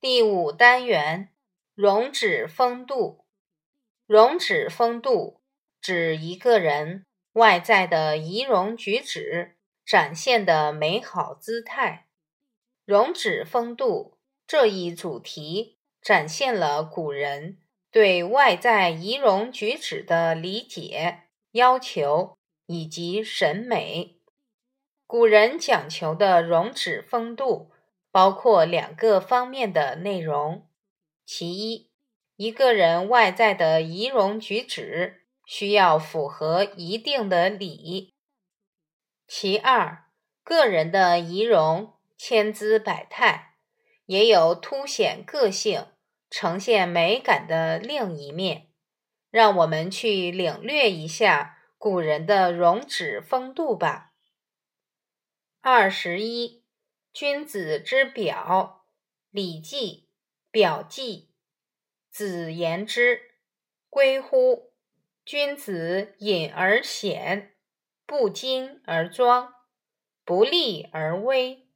第五单元，容止风度。容止风度，指一个人外在的仪容举止展现的美好姿态。容止风度这一主题，展现了古人对外在仪容举止的理解、要求以及审美。古人讲求的容止风度。包括两个方面的内容：其一，一个人外在的仪容举止需要符合一定的礼；其二，个人的仪容千姿百态，也有凸显个性、呈现美感的另一面。让我们去领略一下古人的容止风度吧。二十一。君子之表，《礼记·表记》。子言之，归乎？君子隐而显，不矜而庄，不立而威，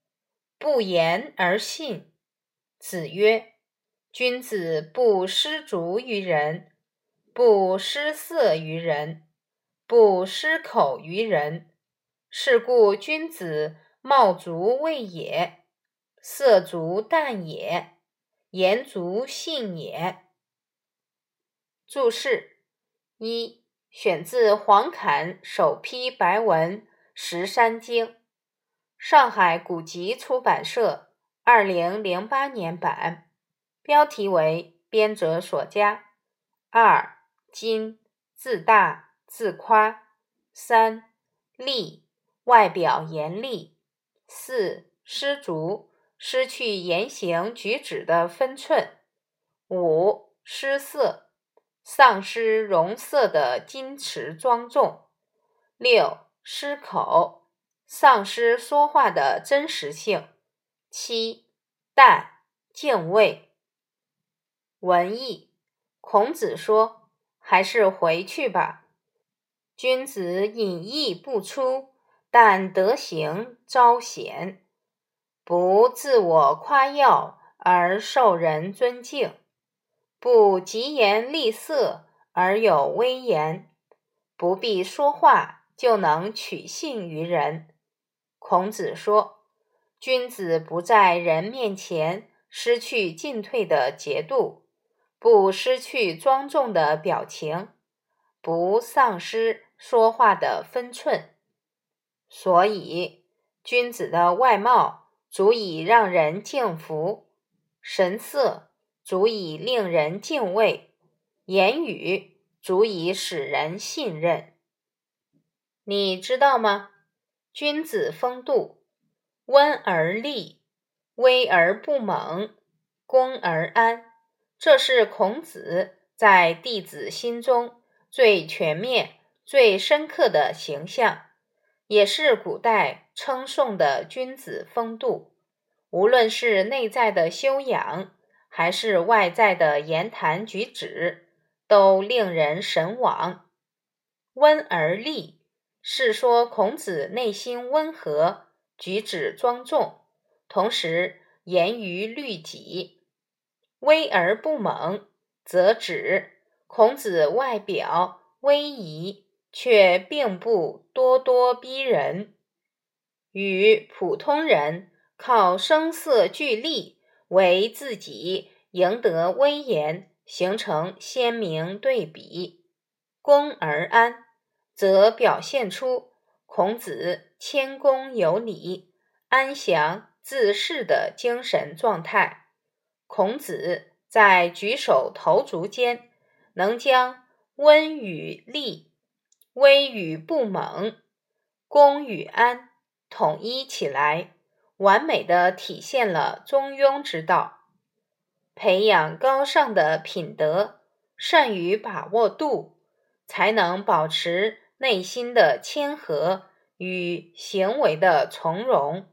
不言而信。子曰：君子不失足于人，不失色于人，不失口于人。是故君子。貌足未也，色足淡也，言足信也。注释一：选自黄侃首批白文《十山经》，上海古籍出版社二零零八年版。标题为编者所加。二矜，自大自夸。三厉，外表严厉。四失足，失去言行举止的分寸；五失色，丧失容色的矜持庄重；六失口，丧失说话的真实性；七淡，敬畏。文艺，孔子说：“还是回去吧，君子隐逸不出。”但德行昭显，不自我夸耀而受人尊敬，不疾言厉色而有威严，不必说话就能取信于人。孔子说：“君子不在人面前失去进退的节度，不失去庄重的表情，不丧失说话的分寸。”所以，君子的外貌足以让人敬服，神色足以令人敬畏，言语足以使人信任。你知道吗？君子风度，温而立，威而不猛，恭而安。这是孔子在弟子心中最全面、最深刻的形象。也是古代称颂的君子风度，无论是内在的修养，还是外在的言谈举止，都令人神往。温而立，是说孔子内心温和，举止庄重，同时严于律己；威而不猛，则指孔子外表威仪。却并不咄咄逼人，与普通人靠声色俱厉为自己赢得威严形成鲜明对比。恭而安，则表现出孔子谦恭有礼、安详自适的精神状态。孔子在举手投足间，能将温与厉。威与不猛，恭与安统一起来，完美的体现了中庸之道。培养高尚的品德，善于把握度，才能保持内心的谦和与行为的从容。